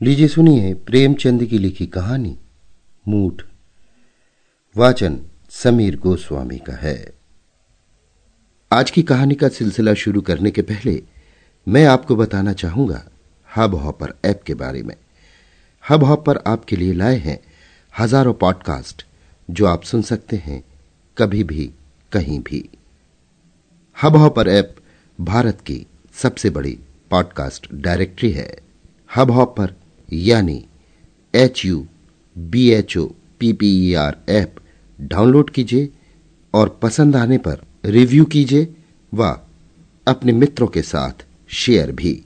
लीजिए सुनिए प्रेमचंद की लिखी कहानी, मूठ। वाचन समीर गोस्वामी का है। आज की कहानी का सिलसिला शुरू करने के पहले मैं आपको बताना चाहूँगा हब हॉपर ऐप के बारे में। हब हॉपर आपके लिए लाए हैं हज़ारों पॉडकास्ट, जो आप सुन सकते हैं कभी भी, कहीं भी। हब हॉपर ऐप भारत की सबसे बड़ी पॉडकास्ट डायरेक्टरी है। हब हॉपर यानी H U B H O P P E R app download कीजिए और पसंद आने पर रिव्यू कीजिए व अपने मित्रों के साथ शेयर भी।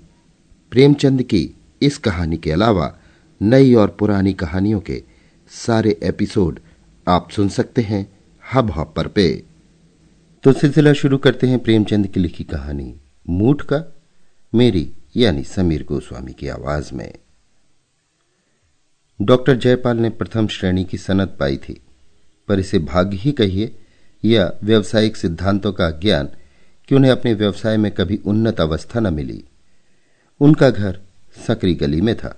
प्रेमचंद की इस कहानी के अलावा नई और पुरानी कहानियों के सारे एपिसोड आप सुन सकते हैं हब हॉपर पे। तो सिलसिला शुरू करते हैं प्रेमचंद की लिखी कहानी, मूठ का, मेरी यानी समीर गोस्वामी की आवाज़ में। डॉक्टर जयपाल ने प्रथम श्रेणी की सनद पाई थी, पर इसे भाग्य ही कहिए या व्यवसायिक सिद्धांतों का ज्ञान कि उन्हें अपने व्यवसाय में कभी उन्नत अवस्था न मिली। उनका घर सकरी गली में था,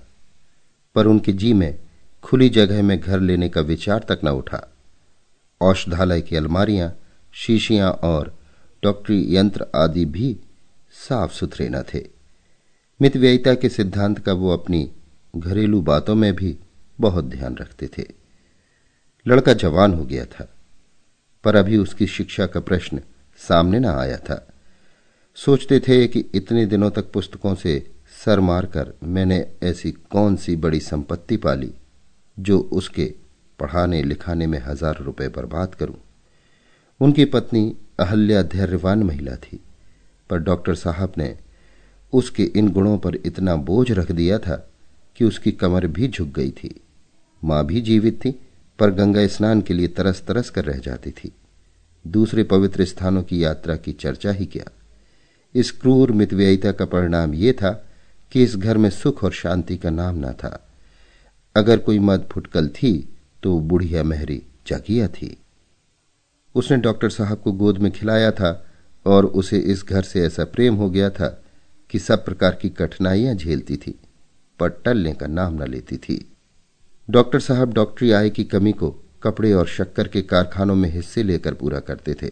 पर उनके जी में खुली जगह में घर लेने का विचार तक न उठा। औषधालय की अलमारियाँ, शीशियाँ और डॉक्टरी यंत्र आदि भी साफ़ सुथरे न थे। मितव्ययिता के सिद्धांत का वो अपनी घरेलू बातों में भी बहुत ध्यान रखते थे। लड़का जवान हो गया था, पर अभी उसकी शिक्षा का प्रश्न सामने न आया था। सोचते थे कि इतने दिनों तक पुस्तकों से सर मारकर मैंने ऐसी कौन सी बड़ी संपत्ति पाली, जो उसके पढ़ाने लिखाने में हज़ार रुपए बर्बाद करूँ। उनकी पत्नी अहल्या धैर्यवान महिला थी, पर डॉक्टर साहब ने उसके इन गुणों पर इतना बोझ रख दिया था कि उसकी कमर भी झुक गई थी। माँ भी जीवित थी, पर गंगा स्नान के लिए तरस तरस कर रह जाती थी। दूसरे पवित्र स्थानों की यात्रा की चर्चा ही क्या। इस क्रूर मितव्ययिता का परिणाम यह था कि इस घर में सुख और शांति का नाम न था। अगर कोई मद फुटकल थी तो बुढ़िया मेहरी जाकिया थी। उसने डॉक्टर साहब को गोद में खिलाया था और उसे इस घर से ऐसा प्रेम हो गया था कि सब प्रकार की कठिनाइयाँ झेलती थी, पर टलने का नाम न लेती थी। डॉक्टर साहब डॉक्टरी आय की कमी को कपड़े और शक्कर के कारखानों में हिस्से लेकर पूरा करते थे।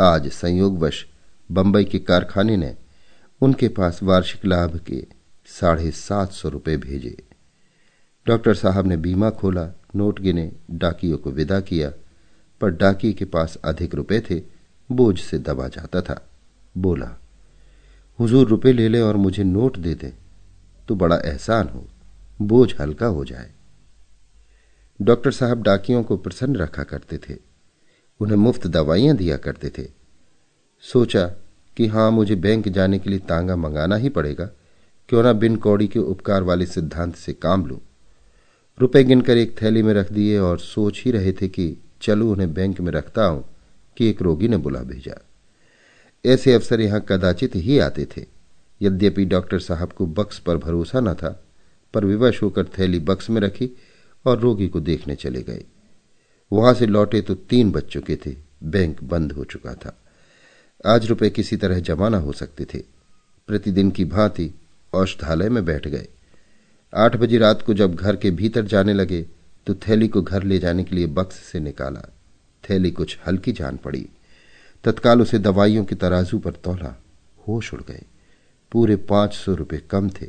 आज संयोगवश बंबई के कारखाने ने उनके पास वार्षिक लाभ के साढ़े सात सौ रुपये भेजे। डॉक्टर साहब ने बीमा खोला, नोट गिने, डाकियों को विदा किया, पर डाकी के पास अधिक रुपए थे, बोझ से दबा जाता था। बोला, हुजूर रुपए ले ले और मुझे नोट दे दे तो बड़ा एहसान हो, बोझ हल्का हो जाए। डॉक्टर साहब डाकियों को प्रसन्न रखा करते थे। उन्हें मुफ़्त दवाइयाँ दिया करते थे। सोचा कि हाँ, मुझे बैंक जाने के लिए तांगा मंगाना ही पड़ेगा। क्यों ना बिन कौड़ी के उपकार वाले सिद्धांत से काम लूँ। रुपए गिनकर एक थैली में रख दिए और सोच ही रहे थे कि चलू उन्हें बैंक में रखता हूँ कि एक रोगी ने बुला भेजा। ऐसे अफसर यहाँ कदाचित ही आते थे। यद्यपि डॉक्टर साहब को बक्स पर भरोसा न था, पर विवश होकर थैली बक्स में रखी और रोगी को देखने चले गए। वहाँ से लौटे तो तीन बज चुके थे। बैंक बंद हो चुका था। आज रुपए किसी तरह जमा न हो सकते थे। प्रतिदिन की भांति औषधालय में बैठ गए। आठ बजे रात को जब घर के भीतर जाने लगे तो थैली को घर ले जाने के लिए बक्स से निकाला। थैली कुछ हल्की जान पड़ी। तत्काल उसे दवाइयों के तराजू पर तोला। होश उड़ गए। पूरे पाँच सौ रुपये कम थे।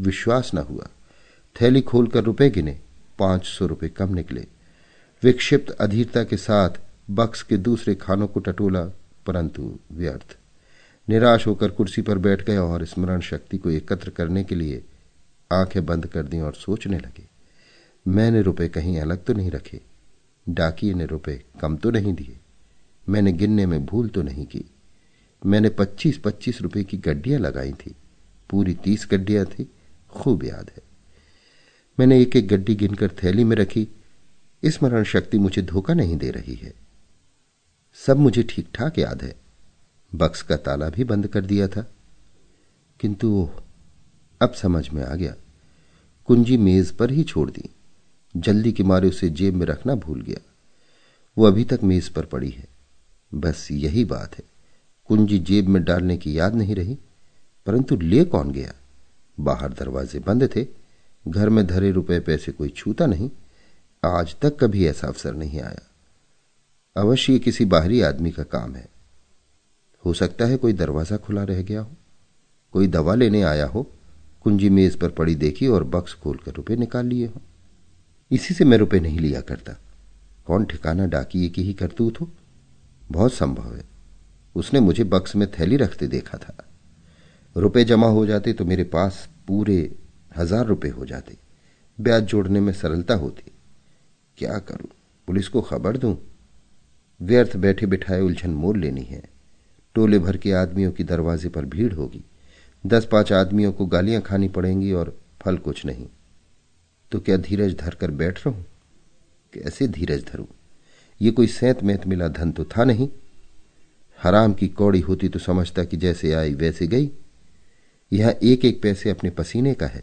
विश्वास न हुआ। थैली खोलकर रुपए गिने। पाँच सौ रुपये कम निकले। विक्षिप्त अधीरता के साथ बक्स के दूसरे खानों को टटोला, परंतु व्यर्थ। निराश होकर कुर्सी पर बैठ गए और स्मरण शक्ति को एकत्र करने के लिए आँखें बंद कर दी और सोचने लगे। मैंने रुपए कहीं अलग तो नहीं रखे। डाकिए ने रुपए कम तो नहीं दिए। मैंने गिनने में भूल तो नहीं की। मैंने पच्चीस पच्चीस रुपए की गड्डियाँ लगाई थी। पूरी तीस गड्डियाँ थी। खूब याद है। मैंने एक एक गड्डी गिनकर थैली में रखी। स्मरण शक्ति मुझे धोखा नहीं दे रही है। सब मुझे ठीक ठाक याद है। बक्स का ताला भी बंद कर दिया था। किंतु अब समझ में आ गया। कुंजी मेज पर ही छोड़ दी। जल्दी के मारे उसे जेब में रखना भूल गया। वो अभी तक मेज पर पड़ी है। बस यही बात है। कुंजी जेब में डालने की याद नहीं रही। परंतु ले कौन गया? बाहर दरवाजे बंद थे। घर में धरे रुपए पैसे कोई छूता नहीं। आज तक कभी ऐसा अवसर नहीं आया। अवश्य ये किसी बाहरी आदमी का काम है। हो सकता है कोई दरवाज़ा खुला रह गया हो, कोई दवा लेने आया हो, कुंजी मेज पर पड़ी देखी और बक्स खोलकर रुपए निकाल लिए हो। इसी से मैं रुपए नहीं लिया करता। कौन ठिकाना डाकिए की ही करतूत हो? बहुत संभव है। उसने मुझे बक्स में थैली रखते देखा था। रुपए जमा हो जाते तो मेरे पास पूरे हज़ार रुपए हो जाते। ब्याज जोड़ने में सरलता होती। क्या करूँ? पुलिस को खबर दूँ? व्यर्थ बैठे बिठाए उलझन मोल लेनी है। टोले भर के आदमियों की दरवाजे पर भीड़ होगी। दस पाँच आदमियों को गालियाँ खानी पड़ेंगी और फल कुछ नहीं। तो क्या धीरज धरकर बैठ रहूँ? कैसे धीरज धरूं? ये कोई सैत मैत मिला धन तो था नहीं। हराम की कौड़ी होती तो समझता कि जैसे आई वैसे गई। यह एक एक पैसे अपने पसीने का है।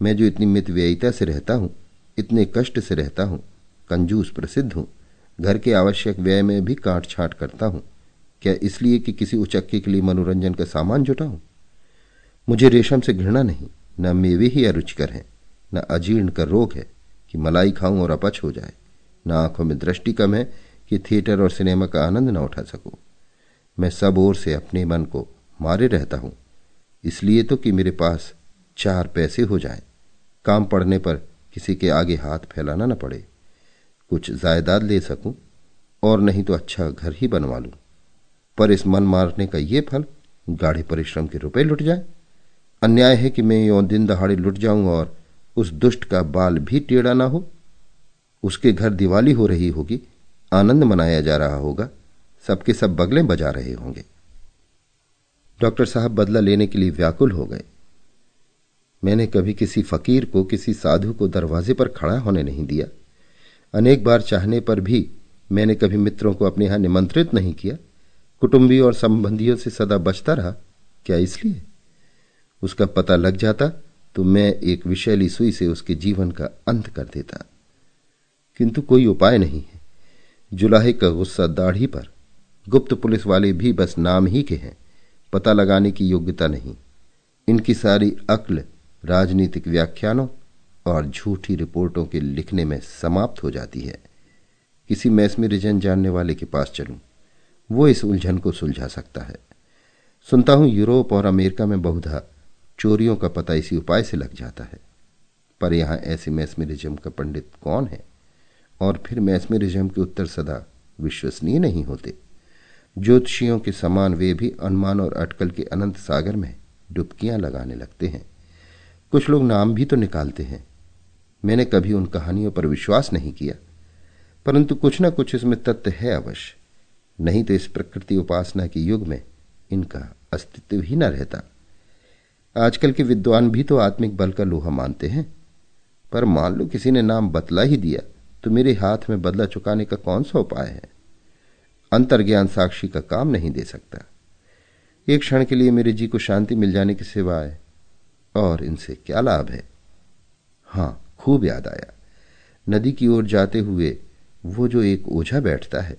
मैं जो इतनी मित व्ययिता से रहता हूँ, इतने कष्ट से रहता हूँ, कंजूस प्रसिद्ध हूँ, घर के आवश्यक व्यय में भी काट छाट करता हूँ, क्या इसलिए कि किसी उचक्के के लिए मनोरंजन का सामान जुटाऊं मुझे रेशम से घृणा नहीं, न मेवे ही अरुचिकर हैं, न अजीर्ण का रोग है कि मलाई खाऊं और अपच हो जाए, न आँखों में दृष्टि कम है कि थिएटर और सिनेमा का आनंद न उठा सकूँ। मैं सब ओर से अपने मन को मारे रहता हूँ, इसलिए तो कि मेरे पास चार पैसे हो जाएँ। काम पड़ने पर किसी के आगे हाथ फैलाना न पड़े। कुछ जायदाद ले सकूँ और नहीं तो अच्छा घर ही बनवा लूँ। पर इस मन मारने का ये फल गाढ़े परिश्रम के रुपए लुट जाए। अन्याय है कि मैं यो दिन दहाड़े लुट जाऊँ और उस दुष्ट का बाल भी टेढ़ा ना हो। उसके घर दिवाली हो रही होगी, आनंद मनाया जा रहा होगा, सबके सब बगले बजा रहे होंगे। डॉक्टर साहब बदला लेने के लिए व्याकुल हो गए। मैंने कभी किसी फकीर को, किसी साधु को दरवाजे पर खड़ा होने नहीं दिया। अनेक बार चाहने पर भी मैंने कभी मित्रों को अपने यहाँ निमंत्रित नहीं किया। कुटुंबी और संबंधियों से सदा बचता रहा। क्या इसलिए? उसका पता लग जाता तो मैं एक विषैली सुई से उसके जीवन का अंत कर देता। किंतु कोई उपाय नहीं है। जुलाहे का गुस्सा दाढ़ी पर। गुप्त पुलिस वाले भी बस नाम ही के हैं। पता लगाने की योग्यता नहीं। इनकी सारी अक्ल राजनीतिक व्याख्यानों और झूठी रिपोर्टों के लिखने में समाप्त हो जाती है। किसी मैस्मेरिजन जानने वाले के पास चलूँ, वो इस उलझन को सुलझा सकता है। सुनता हूँ, यूरोप और अमेरिका में बहुधा चोरियों का पता इसी उपाय से लग जाता है। पर यहाँ ऐसे मैस्मेरिज्म का पंडित कौन है? और फिर मैस्मेरिज्म के उत्तर सदा विश्वसनीय नहीं होते। ज्योतिषियों के समान वे भी अनुमान और अटकल के अनंत सागर में डुबकियाँ लगाने लगते हैं। कुछ लोग नाम भी तो निकालते हैं। मैंने कभी उन कहानियों पर विश्वास नहीं किया, परंतु कुछ ना कुछ इसमें तथ्य है अवश्य। नहीं तो इस प्रकृति उपासना के युग में इनका अस्तित्व ही न रहता। आजकल के विद्वान भी तो आत्मिक बल का लोहा मानते हैं। पर मान लो किसी ने नाम बतला ही दिया तो मेरे हाथ में बदला चुकाने का कौन सा उपाय है? अंतर्ज्ञान साक्षी का काम नहीं दे सकता। एक क्षण के लिए मेरे जी को शांति मिल जाने के सिवाय और इनसे क्या लाभ है? हाँ, खूब याद आया। नदी की ओर जाते हुए वो जो एक ओझा बैठता है,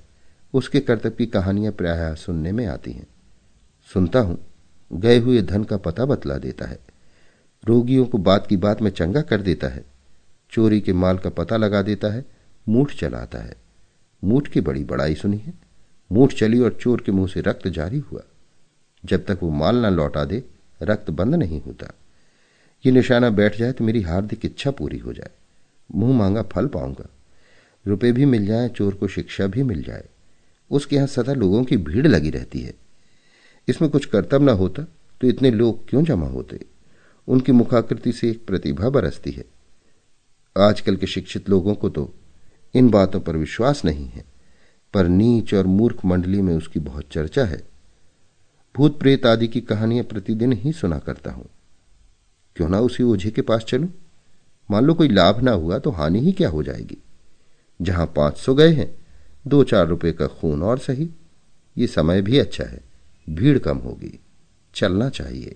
उसके कर्तव्य की कहानियाँ प्राय सुनने में आती हैं। सुनता हूँ, गए हुए धन का पता बतला देता है। रोगियों को बात की बात में चंगा कर देता है। चोरी के माल का पता लगा देता है, मूठ चलाता है। मूठ की बड़ी बड़ाई सुनी है। मूठ चली और चोर के मुँह से रक्त जारी हुआ। जब तक वो माल ना लौटा दे, रक्त बंद नहीं होता। ये निशाना बैठ जाए तो मेरी हार्दिक इच्छा पूरी हो जाए। मुँह मांगा फल पाऊँगा। रुपए भी मिल जाए, चोर को शिक्षा भी मिल जाए। उसके यहाँ सदा लोगों की भीड़ लगी रहती है। इसमें कुछ कर्तव्य न होता तो इतने लोग क्यों जमा होते? उनकी मुखाकृति से एक प्रतिभा बरसती है। आजकल के शिक्षित लोगों को तो इन बातों पर विश्वास नहीं है, पर नीच और मूर्ख मंडली में उसकी बहुत चर्चा है। भूत प्रेत आदि की कहानियाँ प्रतिदिन ही सुना करता हूँ। क्यों ना उसी ओझे के पास चलूँ? मान लो कोई लाभ ना हुआ तो हानि ही क्या हो जाएगी? जहाँ पाँच सौ गए हैं दो चार रुपए का खून और सही। ये समय भी अच्छा है, भीड़ कम होगी, चलना चाहिए।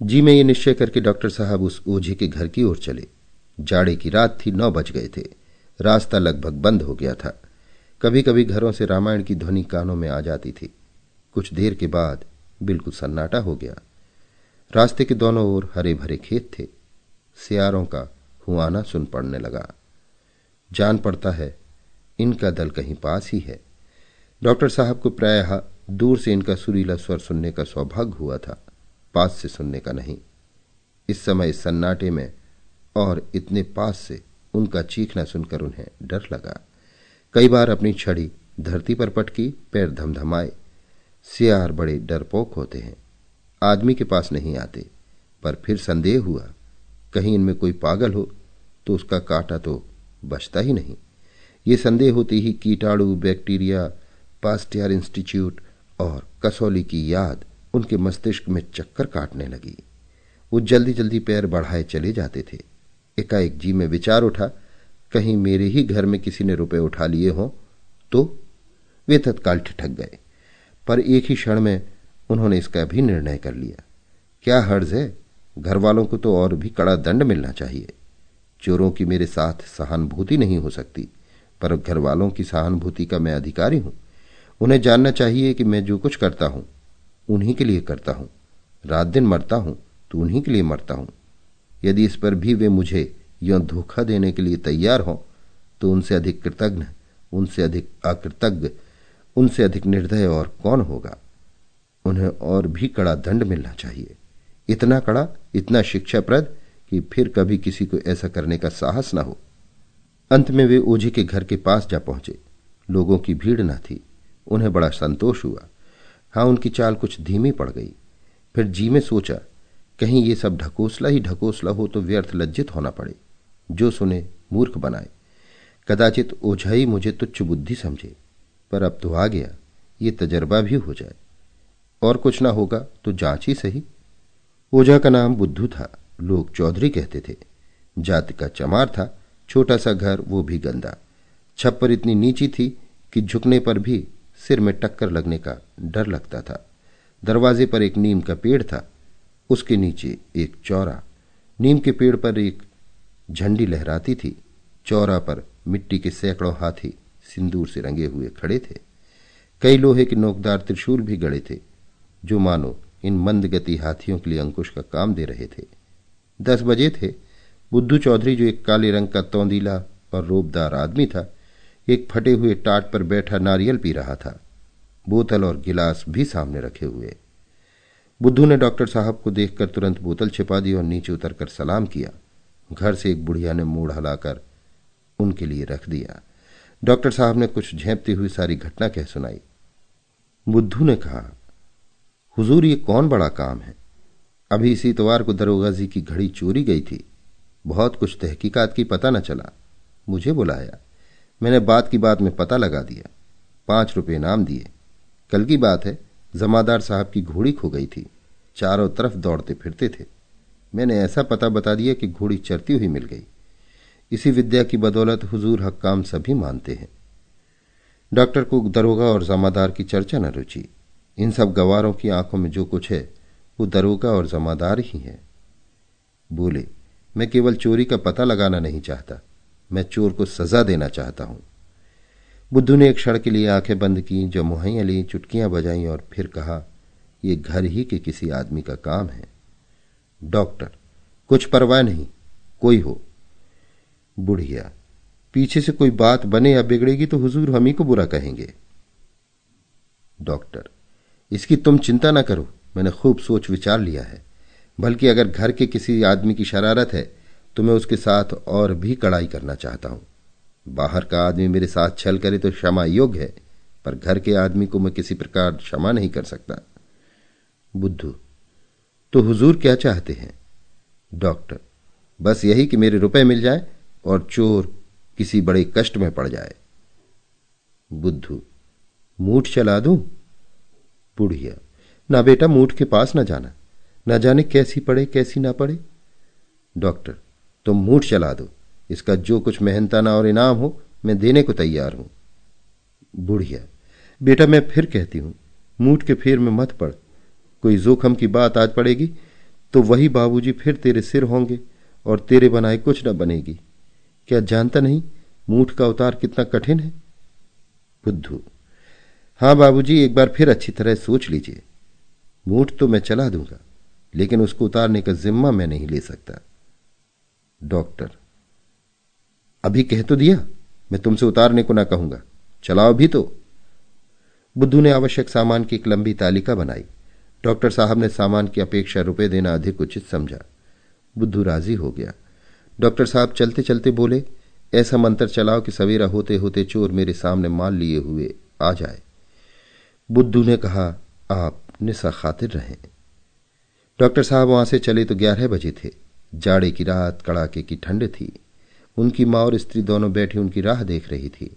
जी मैं ये निश्चय करके डॉक्टर साहब उस ओझे के घर की ओर चले। जाड़े की रात थी, नौ बज गए थे। रास्ता लगभग बंद हो गया था। कभी कभी घरों से रामायण की ध्वनि कानों में आ जाती थी। कुछ देर के बाद बिल्कुल सन्नाटा हो गया। रास्ते के दोनों ओर हरे भरे खेत थे। सियारों का हुआना सुन पड़ने लगा। जान पड़ता है, इनका दल कहीं पास ही है। डॉक्टर साहब को प्रायः दूर से इनका सुरीला स्वर सुनने का सौभाग्य हुआ था, पास से सुनने का नहीं। इस समय इस सन्नाटे में और इतने पास से उनका चीखना सुनकर उन्हें डर लगा। कई बार अपनी छड़ी धरती पर पटकी, पैर धमधमाए। सियार बड़े डरपोक होते हैं। आदमी के पास नहीं आते, पर फिर संदेह हुआ, कहीं इनमें कोई पागल हो तो उसका काटा तो बचता ही नहीं। ये संदेह होते ही कीटाणु, बैक्टीरिया, पास्टियर इंस्टीट्यूट और कसौली की याद उनके मस्तिष्क में चक्कर काटने लगी। वो जल्दी जल्दी पैर बढ़ाए चले जाते थे। एकाएक जी में विचार उठा, कहीं मेरे ही घर में किसी ने रुपए उठा लिए हों तो वे तत्काल ठिठक गए। पर एक ही क्षण में उन्होंने इसका भी निर्णय कर लिया। क्या हर्ज है? घर वालों को तो और भी कड़ा दंड मिलना चाहिए। चोरों की मेरे साथ सहानुभूति नहीं हो सकती, पर घर वालों की सहानुभूति का मैं अधिकारी हूँ। उन्हें जानना चाहिए कि मैं जो कुछ करता हूँ, उन्हीं के लिए करता हूँ। रात दिन मरता हूँ तो उन्हीं के लिए मरता हूँ। यदि इस पर भी वे मुझे यह धोखा देने के लिए तैयार हों तो उनसे अधिक कृतज्ञ, उनसे अधिक अकृतज्ञ, उनसे अधिक निर्दय और कौन होगा? उन्हें और भी कड़ा दंड मिलना चाहिए। इतना कड़ा, इतना शिक्षाप्रद कि फिर कभी किसी को ऐसा करने का साहस न हो। अंत में वे ओझी के घर के पास जा पहुँचे। लोगों की भीड़ न थी। उन्हें बड़ा संतोष हुआ। हाँ, उनकी चाल कुछ धीमी पड़ गई। फिर जी में सोचा, कहीं ये सब ढकोसला ही ढकोसला हो तो व्यर्थ लज्जित होना पड़े। जो सुने, मूर्ख बनाए। कदाचित ओझाई मुझे तुच्छ बुद्धि समझे, पर अब तो आ गया। ये तजर्बा भी हो जाए। और कुछ ना होगा तो जाँच ही सही। ओझा का नाम बुद्धू था। लोग चौधरी कहते थे। जाति का चमार था। छोटा सा घर, वो भी गंदा। छप्पर इतनी नीची थी कि झुकने पर भी सिर में टक्कर लगने का डर लगता था। दरवाजे पर एक नीम का पेड़ था। उसके नीचे एक चौरा। नीम के पेड़ पर एक झंडी लहराती थी। चौरा पर मिट्टी के सैकड़ों हाथी सिंदूर से रंगे हुए खड़े थे। कई लोहे के नोकदार त्रिशूल भी गड़े थे। जो मानो इन मंद गति हाथियों के लिए अंकुश का काम दे रहे थे। दस बजे थे। बुद्धू चौधरी, जो एक काले रंग का तौंदीला और रोबदार आदमी था, एक फटे हुए टाट पर बैठा नारियल पी रहा था। बोतल और गिलास भी सामने रखे हुए। बुद्धू ने डॉक्टर साहब को देखकर तुरंत बोतल छिपा दी और नीचे उतरकर सलाम किया। घर से एक बुढ़िया ने मूड हलाकर उनके लिए रख दिया। डॉक्टर साहब ने कुछ झेपती हुई सारी घटना कह सुनाई। बुद्धू ने कहा हुजूर, ये कौन बड़ा काम है? अभी इसी इतवार को दरोगा जी की घड़ी चोरी गई थी। बहुत कुछ तहकीकात की पता न चला। मुझे बुलाया। मैंने बात की बात में पता लगा दिया। पाँच रुपए इनाम दिए। कल की बात है, जमादार साहब की घोड़ी खो गई थी। चारों तरफ़ दौड़ते फिरते थे। मैंने ऐसा पता बता दिया कि घोड़ी चरती हुई मिल गई। इसी विद्या की बदौलत हुजूर हक्काम सभी मानते हैं। डॉक्टर को दरोगा और जमादार की चर्चा न रुचि। इन सब गवारों की आँखों में जो कुछ है, वो दरोगा और जमादार ही है। बोले, मैं केवल चोरी का पता लगाना नहीं चाहता। मैं चोर को सजा देना चाहता हूँ। बुद्धू ने एक क्षण के लिए आँखें बंद की, जो मुहैया ली, चुटकियाँ बजाई और फिर कहा यह घर ही के किसी आदमी का काम है। डॉक्टर, कुछ परवाह नहीं, कोई हो। बुढ़िया, पीछे से कोई बात बने या बिगड़ेगी तो हुजूर हम ही को बुरा कहेंगे। डॉक्टर इसकी तुम चिंता ना करो, मैंने खूब सोच विचार लिया है। बल्कि अगर घर के किसी आदमी की शरारत है तो मैं उसके साथ और भी कड़ाई करना चाहता हूँ। बाहर का आदमी मेरे साथ छल करे तो क्षमा योग्य है, पर घर के आदमी को मैं किसी प्रकार क्षमा नहीं कर सकता। बुद्धू तो हुजूर क्या चाहते हैं? डॉक्टर, बस यही कि मेरे रुपए मिल जाए और चोर किसी बड़े कष्ट में पड़ जाए। बुद्धू, मूठ चला दूँ? बुढ़िया ना बेटा मूठ के पास ना जाना। ना जाने कैसी पड़े, कैसी ना पड़े। डॉक्टर, तुम मूठ चला दो। इसका जो कुछ मेहनताना और इनाम हो, मैं देने को तैयार हूँ। बुढ़िया बेटा, मैं फिर कहती हूँ, मूठ के फेर में मत पड़। कोई जोखम की बात आज पड़ेगी तो वही बाबूजी फिर तेरे सिर होंगे और तेरे बनाए कुछ न बनेगी। क्या जानता नहीं, मूठ का उतार कितना कठिन है? बुद्धू हाँ बाबूजी, एक बार फिर अच्छी तरह सोच लीजिए। मूठ तो मैं चला दूँगा, लेकिन उसको उतारने का जिम्मा मैं नहीं ले सकता। डॉक्टर, अभी कह तो दिया, मैं तुमसे उतारने को ना कहूँगा। चलाओ भी तो। बुद्धू ने आवश्यक सामान की एक लंबी तालिका बनाई। डॉक्टर साहब ने सामान की अपेक्षा रुपए देना अधिक उचित समझा। बुद्धू राज़ी हो गया। डॉक्टर साहब चलते चलते बोले, ऐसा मंत्र चलाओ कि सवेरा होते होते चोर मेरे सामने माल लिए हुए आ जाए। बुद्धू ने कहा, आप निशा खातिर रहें। डॉक्टर साहब वहाँ से चले तो ग्यारह बजे थे। जाड़े की रात, कड़ाके की ठंड थी। उनकी माँ और स्त्री दोनों बैठी उनकी राह देख रही थी।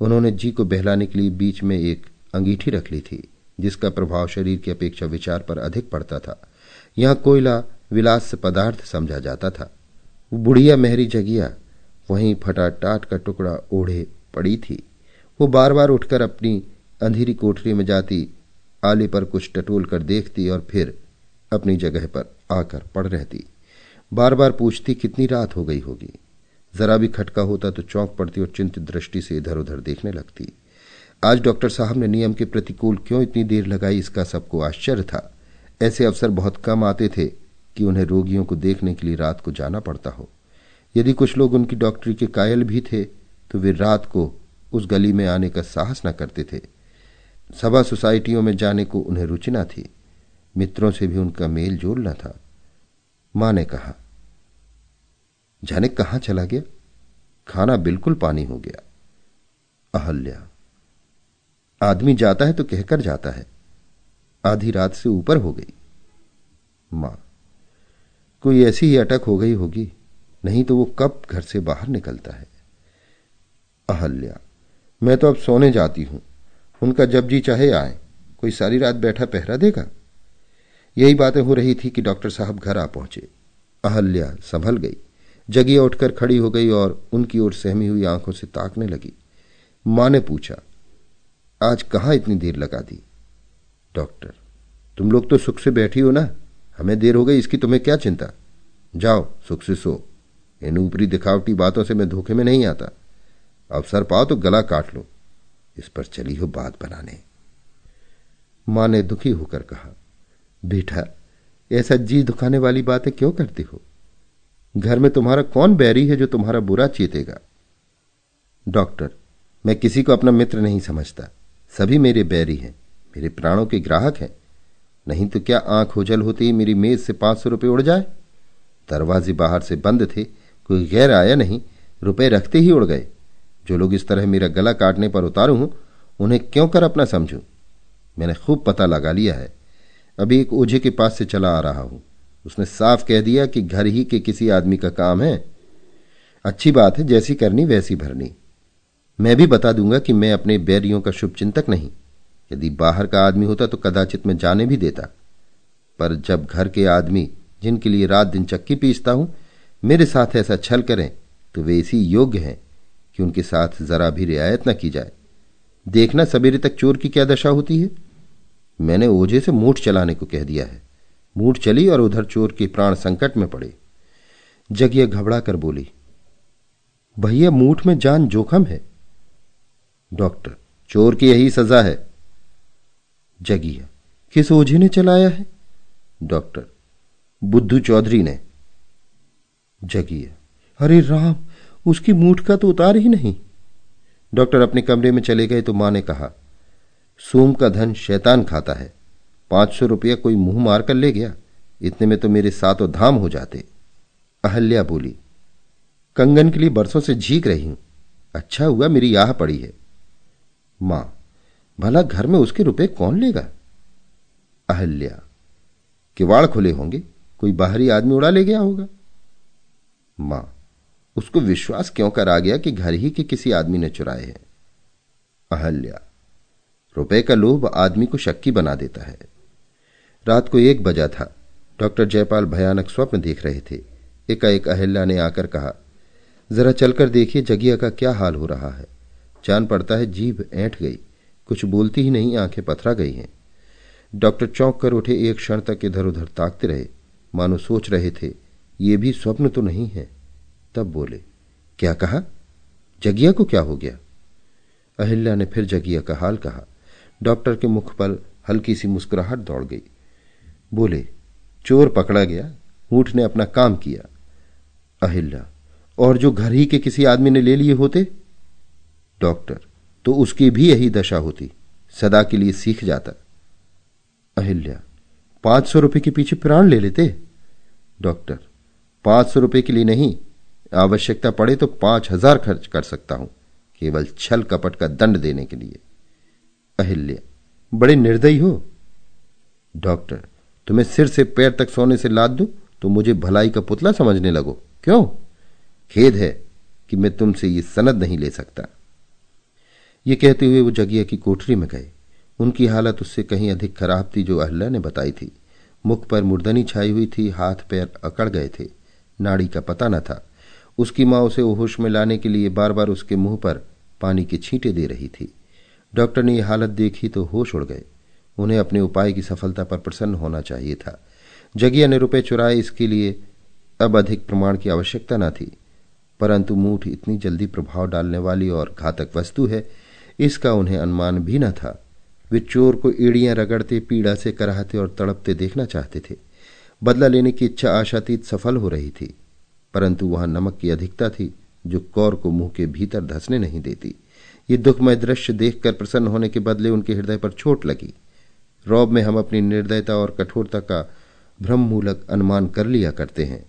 उन्होंने जी को बहलाने के लिए बीच में एक अंगीठी रख ली थी, जिसका प्रभाव शरीर की अपेक्षा विचार पर अधिक पड़ता था। यहाँ कोयला विलास पदार्थ समझा जाता था। वो बुढ़िया मेहरी जगिया, वहीं फटा टाट का टुकड़ा ओढ़े पड़ी थी। वो बार बार उठकर अपनी अंधेरी कोठरी में जाती, आले पर कुछ टटोल कर देखती और फिर अपनी जगह पर आकर पड़ रहती। बार बार पूछती, कितनी रात हो गई होगी? जरा भी खटका होता तो चौंक पड़ती और चिंतित दृष्टि से इधर उधर देखने लगती। आज डॉक्टर साहब ने नियम के प्रतिकूल क्यों इतनी देर लगाई, इसका सबको आश्चर्य था। ऐसे अवसर बहुत कम आते थे कि उन्हें रोगियों को देखने के लिए रात को जाना पड़ता हो। यदि कुछ लोग उनकी डॉक्टरी के कायल भी थे तो वे रात को उस गली में आने का साहस न करते थे। सभा सोसाइटियों में जाने को उन्हें रुचि न थी। मित्रों से भी उनका मेल जोल न था। माँ ने कहा, जाने कहाँ चला गया? खाना बिल्कुल पानी हो गया। अहल्या, आदमी जाता है तो कहकर जाता है। आधी रात से ऊपर हो गई। माँ, कोई ऐसी ही अटक हो गई होगी, नहीं तो वो कब घर से बाहर निकलता है? अहल्या, मैं तो अब सोने जाती हूँ। उनका जब जी चाहे आए, कोई सारी रात बैठा पहरा देगा। यही बातें हो रही थी कि डॉक्टर साहब घर आ पहुँचे। अहल्या संभल गई। जगिया उठकर खड़ी हो गई और उनकी ओर सहमी हुई आँखों से ताकने लगी। माँ ने पूछा, आज कहाँ इतनी देर लगा दी? डॉक्टर, तुम लोग तो सुख से बैठी हो ना? हमें देर हो गई, इसकी तुम्हें क्या चिंता? जाओ, सुख से सो। इन ऊपरी दिखावटी बातों से मैं धोखे में नहीं आता। अवसर पाओ तो गला काट लो। इस पर चली हो बात बनाने। माँ ने दुखी होकर कहा, बेटा, ऐसा जी दुखाने वाली बातें क्यों करती हो? घर में तुम्हारा कौन बैरी है जो तुम्हारा बुरा चेतेगा? डॉक्टर, मैं किसी को अपना मित्र नहीं समझता। सभी मेरे बैरी हैं, मेरे प्राणों के ग्राहक हैं। नहीं तो क्या आँख उजल होती ही मेरी मेज से पाँच सौ रुपये उड़ जाए? दरवाजे बाहर से बंद थे, कोई गैर आया नहीं रुपए रखते ही उड़ गए। जो लोग इस तरह मेरा गला काटने पर उतारू हूँ उन्हें क्यों कर अपना समझू? मैंने खूब पता लगा लिया है। अभी एक ओझे के पास से चला आ रहा हूँ। उसने साफ़ कह दिया कि घर ही के किसी आदमी का काम है। अच्छी बात है, जैसी करनी वैसी भरनी। मैं भी बता दूँगा कि मैं अपने बैरियों का शुभ चिंतक नहीं। यदि बाहर का आदमी होता तो कदाचित मैं जाने भी देता। पर जब घर के आदमी, जिनके लिए रात दिन चक्की पीसता हूँ, मेरे साथ ऐसा छल करें तो वे इसी योग्य हैं। कि उनके साथ जरा भी रियायत न की जाए। देखना सवेरे तक चोर की क्या दशा होती है? मैंने ओझे से मूठ चलाने को कह दिया है। मूठ चली और उधर चोर के प्राण संकट में पड़े। जगिया घबरा कर बोली, भैया, मूठ में जान जोखम है? डॉक्टर, चोर की यही सजा है। जगिया, किस ओझे ने चलाया है? डॉक्टर, बुद्धू चौधरी ने। जगिया, अरे राम उसकी मूठ का तो उतार ही नहीं। डॉक्टर अपने कमरे में चले गए तो माँ ने कहा, सोम का धन शैतान खाता है। पाँच सौ रुपया कोई मुँह मार कर ले गया। इतने में तो मेरे सातों धाम हो जाते। अहल्या बोली, कंगन के लिए बरसों से झीक रही हूँ। अच्छा हुआ मेरी याह पड़ी है। माँ, भला घर में उसके रुपए कौन लेगा? अहल्या, किवाड़ खुले होंगे। कोई बाहरी आदमी उड़ा ले गया होगा? माँ उसको विश्वास क्यों कर आ गया कि घर ही के किसी आदमी ने चुराए हैं? अहल्या, रुपए का लोभ आदमी को शक्की बना देता है। रात को एक बजा था। डॉक्टर जयपाल भयानक स्वप्न देख रहे थे। एकाएक अहल्या ने आकर कहा, जरा चलकर देखिए जगिया का क्या हाल हो रहा है। जान पड़ता है जीभ ऐंठ गई। कुछ बोलती ही नहीं, आँखें पथरा गई हैं। डॉक्टर चौंक कर उठे, एक क्षण तक इधर उधर ताकते रहे। मानो सोच रहे थे, ये भी स्वप्न तो नहीं है। तब बोले, क्या कहा? जगिया को क्या हो गया? अहिल्या ने फिर जगिया का हाल कहा। डॉक्टर के मुख पर हल्की सी मुस्कुराहट दौड़ गई। बोले, चोर पकड़ा गया, ऊँट ने अपना काम किया। अहिल्या, और जो घर ही के किसी आदमी ने ले लिए होते? डॉक्टर तो उसकी भी यही दशा होती, सदा के लिए सीख जाता। अहिल्या, पाँच सौ रुपए के पीछे प्राण ले लेते? डॉक्टर, पाँच सौ रुपए के लिए नहीं आवश्यकता पड़े तो पाँच हज़ार खर्च कर सकता हूँ, केवल छल कपट का दंड देने के लिए। अहिल्या, बड़े निर्दयी हो। डॉक्टर, तुम्हें सिर से पैर तक सोने से लाद दू तो मुझे भलाई का पुतला समझने लगो। क्यों? खेद है कि मैं तुमसे ये सनद नहीं ले सकता। ये कहते हुए वो जगिया की कोठरी में गए। उनकी हालत उससे कहीं अधिक खराब थी जो अहल्ला ने बताई थी। मुख पर मुर्दनी छाई हुई थी, हाथ पैर अकड़ गए थे। नाड़ी का पता न था। उसकी माँ उसे होश में लाने के लिए बार बार उसके मुँह पर पानी की छींटे दे रही थी। डॉक्टर ने यह हालत देखी तो होश उड़ गए। उन्हें अपने उपाय की सफलता पर प्रसन्न होना चाहिए था। जगिया ने रुपए चुराए इसके लिए अब अधिक प्रमाण की आवश्यकता न थी। परंतु मूठ इतनी जल्दी प्रभाव डालने वाली और घातक वस्तु है, इसका उन्हें अनुमान भी न था। वे चोर को एड़ियाँ रगड़ते, पीड़ा से कराहते और तड़पते देखना चाहते थे। बदला लेने की इच्छा आशातीत सफल हो रही थी। परंतु वहाँ नमक की अधिकता थी, जो कौर को मुँह के भीतर धसने नहीं देती। ये दुखमय दृश्य देखकर प्रसन्न होने के बदले उनके हृदय पर चोट लगी। रौब में हम अपनी निर्दयता और कठोरता का भ्रममूलक अनुमान कर लिया करते हैं।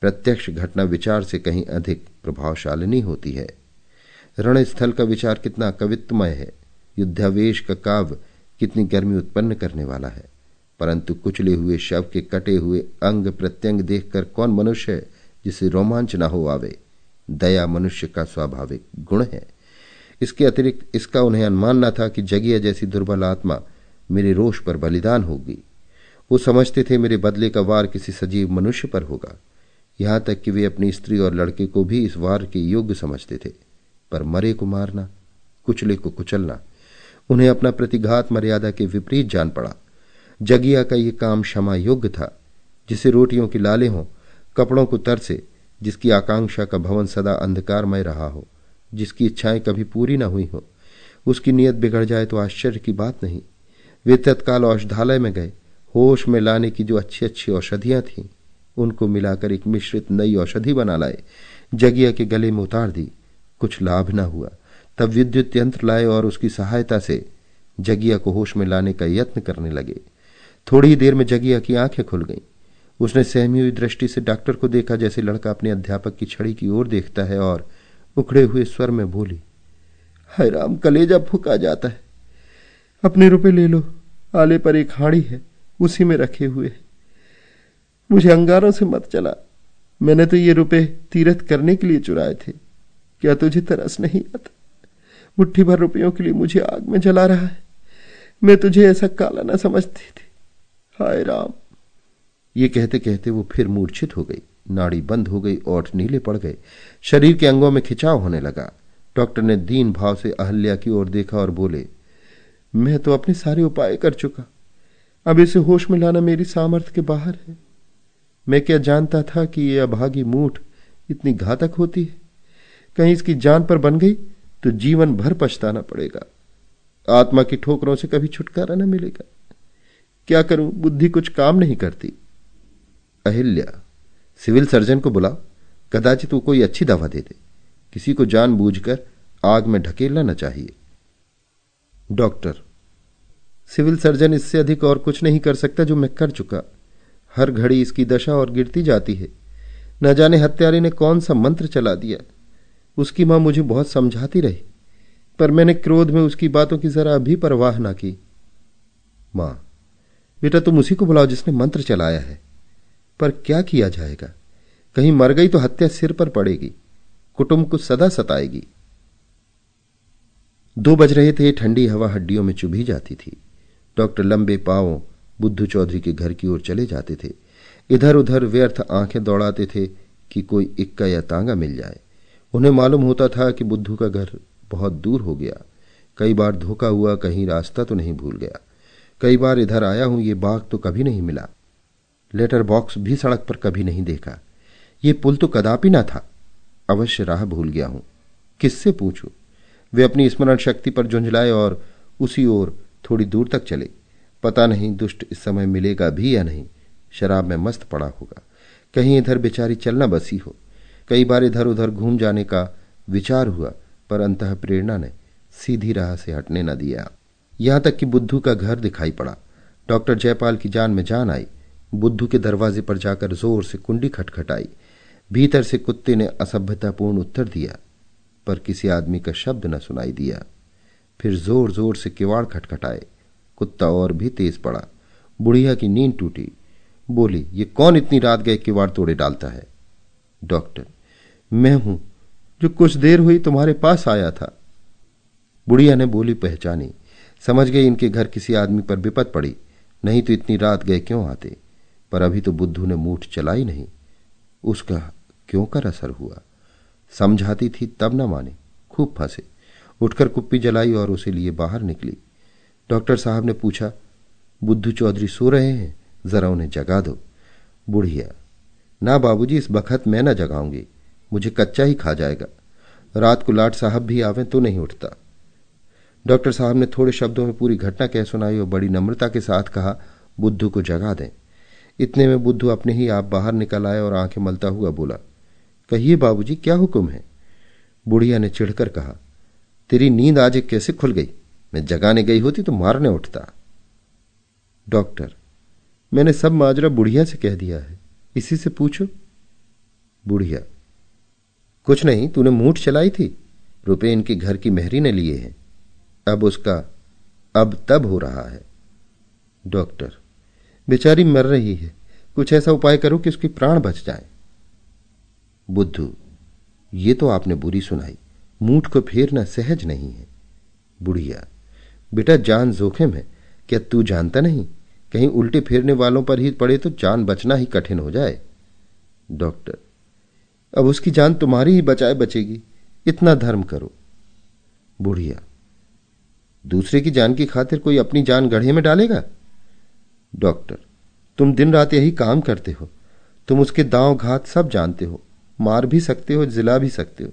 प्रत्यक्ष घटना विचार से कहीं अधिक प्रभावशालिनी होती है। रणस्थल का विचार कितना कवित्वमय है। युद्धावेश का काव्य कितनी गर्मी उत्पन्न करने वाला है। परंतु कुचले हुए शव के कटे हुए अंग प्रत्यंग देखकर कौन मनुष्य जिसे रोमांच न हो आवे। दया मनुष्य का स्वाभाविक गुण है। इसके अतिरिक्त इसका उन्हें अनुमान न था कि जगिया जैसी दुर्बल आत्मा मेरे रोष पर बलिदान होगी। वो समझते थे मेरे बदले का वार किसी सजीव मनुष्य पर होगा। यहाँ तक कि वे अपनी स्त्री और लड़के को भी इस वार के योग्य समझते थे। पर मरे को मारना, कुचले को कुचलना, उन्हें अपना प्रतिघात मर्यादा के विपरीत जान पड़ा। जगिया का ये काम क्षमा योग्य था, जिसे रोटियों की लाले हों कपड़ों को तरसे, जिसकी आकांक्षा का भवन सदा अंधकारमय रहा हो, जिसकी इच्छाएँ कभी पूरी न हुई हो। उसकी नीयत बिगड़ जाए तो आश्चर्य की बात नहीं। वे तत्काल औषधालय में गए, होश में लाने की जो अच्छी अच्छी औषधियाँ थीं, उनको मिलाकर एक मिश्रित नई औषधि बना लाए। जगिया के गले में उतार दी। कुछ लाभ न हुआ। तब विद्युत यंत्र लाए और उसकी सहायता से जगिया को होश में लाने का यत्न करने लगे। थोड़ी देर में जगिया की आँखें खुल गईं। उसने सहमी हुई दृष्टि से डॉक्टर को देखा, जैसे लड़का अपने अध्यापक की छड़ी की ओर देखता है और उखड़े हुए स्वर में बोली, हाय राम, कलेजा फूका जाता है। अपने रुपए ले लो, आले पर एक हाड़ी है, उसी में रखे हुए मुझे अंगारों से मत चला। मैंने तो ये रुपए तीरथ करने के लिए चुराए थे। क्या तुझे तरस नहीं आता? मुट्ठी भर रुपयों के लिए मुझे आग में जला रहा है। मैं तुझे ऐसा काला ना समझती थी। हाय राम ये कहते कहते वो फिर मूर्छित हो गई, नाड़ी बंद हो गई ओठ नीले पड़ गए। शरीर के अंगों में खिंचाव होने लगा। डॉक्टर ने दीन भाव से अहल्या की ओर देखा और बोले, मैं तो अपने सारे उपाय कर चुका। अब इसे होश में लाना मेरी सामर्थ्य के बाहर है। मैं क्या जानता था कि यह अभागी मूठ इतनी घातक होती है? कहीं इसकी जान पर बन गई तो जीवन भर पछताना पड़ेगा। आत्मा की ठोकरों से कभी छुटकारा न मिलेगा। क्या करूँ? बुद्धि कुछ काम नहीं करती। अहिल्या, सिविल सर्जन को बुलाओ कदाचित वो कोई अच्छी दवा दे दे। किसी को जानबूझकर आग में ढकेलना न चाहिए। डॉक्टर, सिविल सर्जन इससे अधिक और कुछ नहीं कर सकता जो मैं कर चुका। हर घड़ी इसकी दशा और गिरती जाती है। न जाने हत्यारे ने कौन सा मंत्र चला दिया। उसकी माँ मुझे बहुत समझाती रही, पर मैंने क्रोध में उसकी बातों की जरा भी परवाह ना की। माँ, बेटा तुम उसी को बुलाओ जिसने मंत्र चलाया है। पर क्या किया जाएगा? कहीं मर गई तो हत्या सिर पर पड़ेगी। कुटुंब को सदा सताएगी। दो बज रहे थे, ठंडी हवा हड्डियों में चुभी जाती थी। डॉक्टर लंबे पांवों बुद्धू चौधरी के घर की ओर चले जाते थे। इधर उधर व्यर्थ आँखें दौड़ाते थे कि कोई इक्का या तांगा मिल जाए। उन्हें मालूम होता था कि बुद्धू का घर बहुत दूर हो गया। कई बार धोखा हुआ कहीं रास्ता तो नहीं भूल गया। कई बार इधर आया हूँ, ये बाग तो कभी नहीं मिला। लेटर बॉक्स भी सड़क पर कभी नहीं देखा। ये पुल तो कदापि ना था। अवश्य राह भूल गया हूँ। किससे पूछूँ? वे अपनी स्मरण शक्ति पर झुंझलाए और उसी ओर थोड़ी दूर तक चले। पता नहीं दुष्ट इस समय मिलेगा भी या नहीं। शराब में मस्त पड़ा होगा। कहीं इधर बेचारी चलना बसी हो। कई बार इधर उधर घूम जाने का विचार हुआ, पर अंत प्रेरणा ने सीधी राह से हटने न दिया। यहाँ तक कि बुद्धू का घर दिखाई पड़ा। डॉक्टर जयपाल की जान में जान आई। बुद्धू के दरवाजे पर जाकर ज़ोर से कुंडी खटखटाई। भीतर से कुत्ते ने असभ्यतापूर्ण उत्तर दिया, पर किसी आदमी का शब्द न सुनाई दिया। फिर ज़ोर ज़ोर से किवाड़ खटखटाए। कुत्ता और भी तेज पड़ा। बुढ़िया की नींद टूटी। बोली, ये कौन इतनी रात गए किवाड़ तोड़े डालता है? डॉक्टर, मैं हूँ, जो कुछ देर हुई तुम्हारे पास आया था। बुढ़िया ने बोली, पहचानी। समझ गई इनके घर किसी आदमी पर विपत पड़ी। नहीं तो इतनी रात गए क्यों आते? पर अभी तो बुद्धू ने मूठ चलाई नहीं। उसका क्यों कर असर हुआ? समझाती थी तब न माने, खूब फंसे। उठकर कुप्पी जलाई और उसे लिए बाहर निकली। डॉक्टर साहब ने पूछा, बुद्धू चौधरी सो रहे हैं? जरा उन्हें जगा दो। बुढ़िया, ना बाबूजी, इस बखत मैं ना जगाऊँगी। मुझे कच्चा ही खा जाएगा। रात को लाट साहब भी आवे तो नहीं उठता। डॉक्टर साहब ने थोड़े शब्दों में पूरी घटना कह सुनाई और बड़ी नम्रता के साथ कहा, बुद्धू को जगा दें। इतने में बुद्धू अपने ही आप बाहर निकल आए और आँखें मलता हुआ बोला, कहिए बाबूजी, क्या हुक्म है? बुढ़िया ने चिढ़कर कहा, तेरी नींद आज कैसे खुल गई? मैं जगाने गई होती तो मारने उठता। डॉक्टर, मैंने सब माजरा बुढ़िया से कह दिया है, इसी से पूछो। बुढ़िया, कुछ नहीं, तूने मूठ चलाई थी, रुपए इनके घर की मेहरी ने लिए हैं, अब उसका, अब तब हो रहा है। डॉक्टर बेचारी मर रही है। कुछ ऐसा उपाय करो कि उसकी प्राण बच जाए। बुद्धू, ये तो आपने बुरी सुनाई। मूठ को फेरना सहज नहीं है। बुढ़िया, बेटा जान जोखिम है। क्या तू जानता नहीं? कहीं उल्टे फेरने वालों पर ही पड़े तो जान बचना ही कठिन हो जाए। डॉक्टर, अब उसकी जान तुम्हारी ही बचाए बचेगी। इतना धर्म करो। बुढ़िया, दूसरे की जान की खातिर कोई अपनी जान गढ़े में डालेगा? डॉक्टर, तुम दिन रात यही काम करते हो। तुम उसके दांव घात सब जानते हो, मार भी सकते हो, जिला भी सकते हो।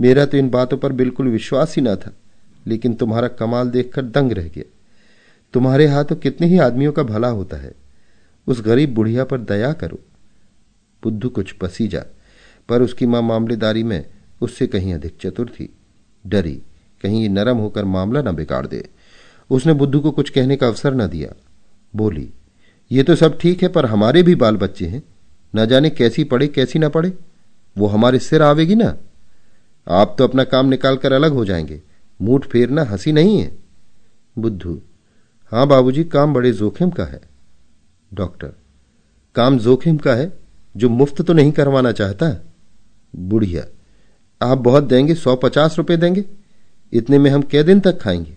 मेरा तो इन बातों पर बिल्कुल विश्वास ही ना था, लेकिन तुम्हारा कमाल देखकर दंग रह गया। तुम्हारे हाथों कितने ही आदमियों का भला होता है। उस गरीब बुढ़िया पर दया करो। बुद्धू कुछ पसीजा पर उसकी माँ मामलेदारी में उससे कहीं अधिक चतुर थी। डरी, कहीं ये नरम होकर मामला न बिगाड़ दे। उसने बुद्धू को कुछ कहने का अवसर न दिया। बोली, ये तो सब ठीक है, पर हमारे भी बाल बच्चे हैं। न जाने कैसी पड़े, कैसी ना पड़े। वो हमारे सिर आवेगी ना। आप तो अपना काम निकाल कर अलग हो जाएँगे। मूठ फेरना हँसी नहीं है। बुद्धू, हाँ बाबूजी, काम बड़े जोखिम का है। डॉक्टर, काम जोखिम का है? जो मुफ़्त तो नहीं करवाना चाहता? बुढ़िया, आप बहुत देंगे, सौ पचास रुपए देंगे। इतने में हम कै दिन तक खाएँगे?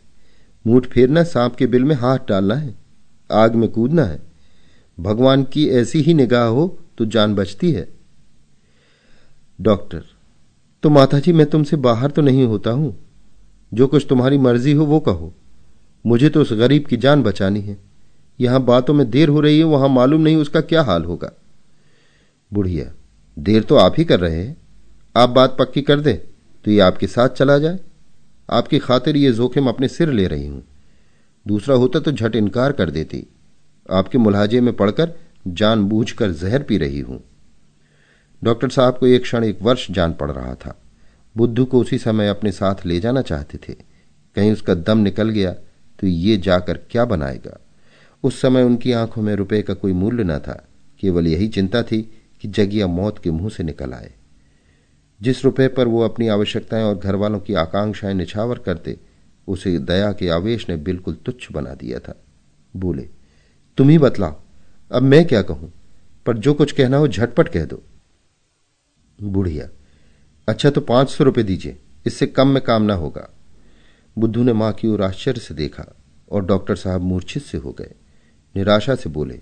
मूठ फेरना सांप के बिल में हाथ डालना है। आग में कूदना है। भगवान की ऐसी ही निगाह हो तो जान बचती है। डॉक्टर तो माता जी मैं तुमसे बाहर तो नहीं होता हूँ। जो कुछ तुम्हारी मर्ज़ी हो वो कहो। मुझे तो उस गरीब की जान बचानी है। यहाँ बातों में देर हो रही है, वहाँ मालूम नहीं उसका क्या हाल होगा। बुढ़िया, देर तो आप ही कर रहे हैं। आप बात पक्की कर दे तो ये आपके साथ चला जाए। आपकी खातिर ये जोखिम अपने सिर ले रही हूँ। दूसरा होता तो झट इनकार कर देती। आपके मुलाजे में पड़कर जान कर जहर पी रही हूँ। डॉक्टर साहब को एक क्षण एक वर्ष जान पड़ रहा था। बुद्धू को उसी समय अपने साथ ले जाना चाहते थे। कहीं उसका दम निकल गया तो ये जाकर क्या बनाएगा? उस समय उनकी आँखों में रुपए का कोई मूल्य न था। केवल यही चिंता थी कि जगिया मौत के मुँह से निकल आए। जिस रुपए पर वो अपनी आवश्यकताएँ और घर वालों की आकांक्षाएँ निछावर करते उसे दया के आवेश ने बिल्कुल तुच्छ बना दिया था। बोले, तुम ही बतलाओ, अब मैं क्या कहूँ? पर जो कुछ कहना हो झटपट कह दो। बुढ़िया अच्छा तो पाँच सौ रुपये दीजिए, इससे कम में काम ना होगा। बुद्धू ने माँ की ओर आश्चर्य से देखा और डॉक्टर साहब मूर्छित से हो गए। निराशा से बोले,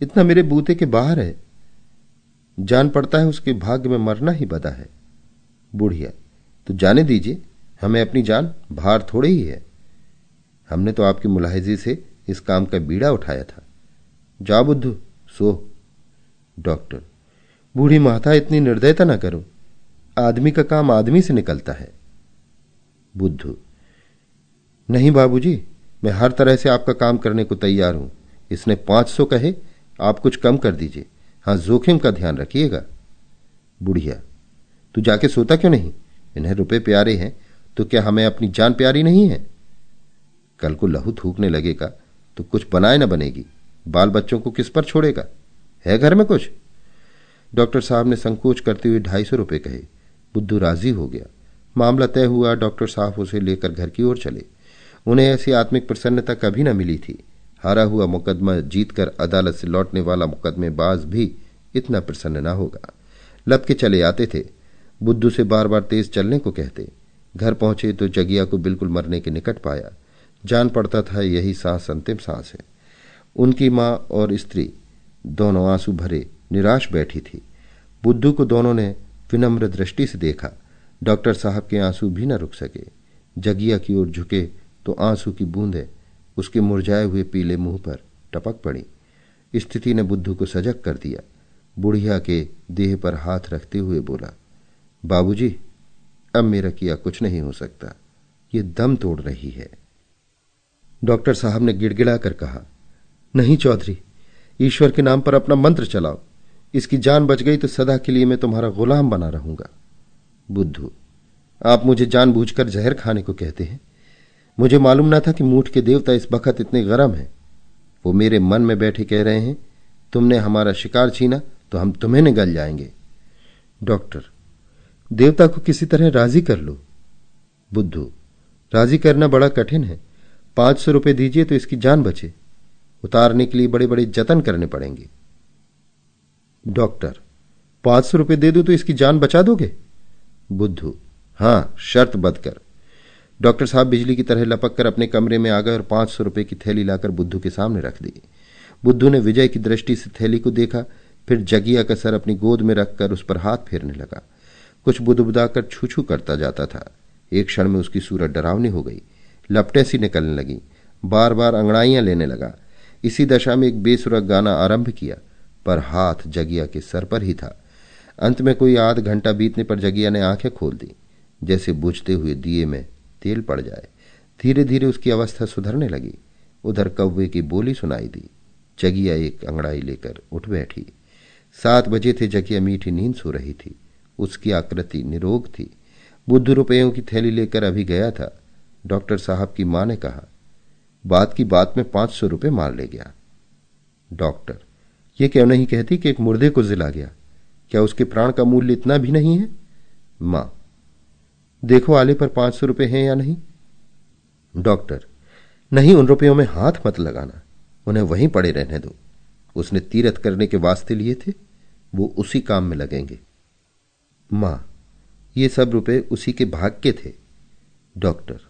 इतना मेरे बूते के बाहर है। जान पड़ता है उसके भाग्य में मरना ही बदा है। बुढ़िया तो जाने दीजिए हमें अपनी जान भार थोड़ी ही है। हमने तो आपकी मुलाहिजी से इस काम का बीड़ा उठाया था। जा बुद्धू, सो। डॉक्टर, बूढ़ी माता, इतनी निर्दयता ना करो। आदमी का काम आदमी से निकलता है। बुद्धू, नहीं बाबूजी, मैं हर तरह से आपका काम करने को तैयार हूँ। इसने पाँच सौ कहे, आप कुछ कम कर दीजिए। हाँ जोखिम का ध्यान रखिएगा। बुढ़िया, तू जाके सोता क्यों नहीं? इन्हें रुपए प्यारे हैं तो क्या हमें अपनी जान प्यारी नहीं है? कल को लहू थूकने लगेगा तो कुछ बनाए ना बनेगी। बाल बच्चों को किस पर छोड़ेगा? है घर में कुछ? डॉक्टर साहब ने संकोच करते हुए ढाई सौ रुपये कहे। बुद्धू राज़ी हो गया। मामला तय हुआ, डॉक्टर साहब उसे लेकर घर की ओर चले। उन्हें ऐसी आत्मिक प्रसन्नता कभी न मिली थी। हारा हुआ मुकदमा जीतकर अदालत से लौटने वाला मुकदमेबाज भी इतना प्रसन्न न होगा। लपके चले आते थे। बुद्धू से बार बार तेज चलने को कहते। घर पहुँचे तो जगिया को बिल्कुल मरने के निकट पाया। जान पड़ता था यही सांस अंतिम सांस है। उनकी माँ और स्त्री, दोनों आँसू भरे, निराश बैठी थी। बुद्धू को दोनों ने विनम्र दृष्टि से देखा। डॉक्टर साहब के आँसू भी न रुक सके। जगिया की ओर झुके तो आँसू की बूंदें उसके मुरझाए हुए पीले मुँह पर टपक पड़ी। स्थिति ने बुद्धू को सजग कर दिया। बुढ़िया के देह पर हाथ रखते हुए बोला, बाबूजी अब मेरा किया कुछ नहीं हो सकता। ये दम तोड़ रही है। डॉक्टर साहब ने गिड़गिड़ा कर कहा, नहीं चौधरी, ईश्वर के नाम पर अपना मंत्र चलाओ। इसकी जान बच गई तो सदा के लिए मैं तुम्हारा गुलाम बना रहूँगा। बुद्धू, आप मुझे जानबूझकर जहर खाने को कहते हैं। मुझे मालूम ना था कि मूठ के देवता इस बखत इतने गरम हैं। वो मेरे मन में बैठे कह रहे हैं, तुमने हमारा शिकार छीना तो हम तुम्हें निगल जाएँगे। डॉक्टर देवता को किसी तरह राज़ी कर लो। बुद्धू, राज़ी करना बड़ा कठिन है। पाँच सौ रुपये दीजिए तो इसकी जान बचे। उतारने के लिए बड़े बड़े जतन करने पड़ेंगे। डॉक्टर, पाँच सौ रुपये दे दो तो इसकी जान बचा दोगे? बुद्धू, हाँ, शर्त बदकर डॉक्टर साहब बिजली की तरह लपक कर अपने कमरे में आ गए और पाँच सौ रुपये की थैली लाकर बुद्धू के सामने रख दी। बुद्धू ने विजय की दृष्टि से थैली को देखा, फिर जगिया का सर अपनी गोद में रखकर उस पर हाथ फेरने लगा। कुछ बुदबुदाकर छू छू करता जाता था। एक क्षण में उसकी सूरत डरावनी हो गई। लपटें सी निकलने लगी। बार बार अंगड़ाइयाँ लेने लगा। इसी दशा में एक बेसुरग गाना आरंभ किया, पर हाथ जगिया के सर पर ही था। अंत में कोई आध घंटा बीतने पर जगिया ने आँखें खोल दी। जैसे बुझते हुए दिए में तेल पड़ जाए। धीरे धीरे उसकी अवस्था सुधरने लगी। उधर कौवे की बोली सुनाई दी। जगिया एक अंगड़ाई लेकर उठ बैठी। सात बजे थे, जगिया मीठी नींद सो रही थी। उसकी आकृति निरोग थी। बुद्ध रुपयों की थैली लेकर अभी गया था। डॉक्टर साहब की माँ ने कहा बात की बात में पाँच सौ रुपये मार ले गया। डॉक्टर, ये क्यों नहीं कहती कि एक मुर्दे को जिला गया? क्या उसके प्राण का मूल्य इतना भी नहीं है? माँ, देखो आले पर पाँच सौ रुपये हैं या नहीं? डॉक्टर, नहीं, उन रुपयों में हाथ मत लगाना। उन्हें वहीं पड़े रहने दो। उसने तीरथ करने के वास्ते लिए थे। वो उसी काम में लगेंगे। माँ, ये सब रुपए उसी के भाग्य थे। डॉक्टर,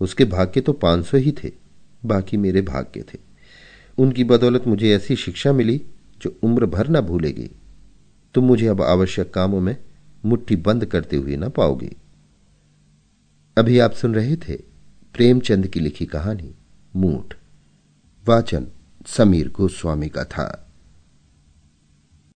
उसके भाग्य तो पाँच सौ ही थे, बाकी मेरे भाग्य थे। उनकी बदौलत मुझे ऐसी शिक्षा मिली जो उम्र भर ना भूलेगी। तुम मुझे अब आवश्यक कामों में मुट्ठी बंद करते हुए ना पाओगे। अभी आप सुन रहे थे प्रेमचंद की लिखी कहानी, मूठ। वाचन समीर गोस्वामी का था।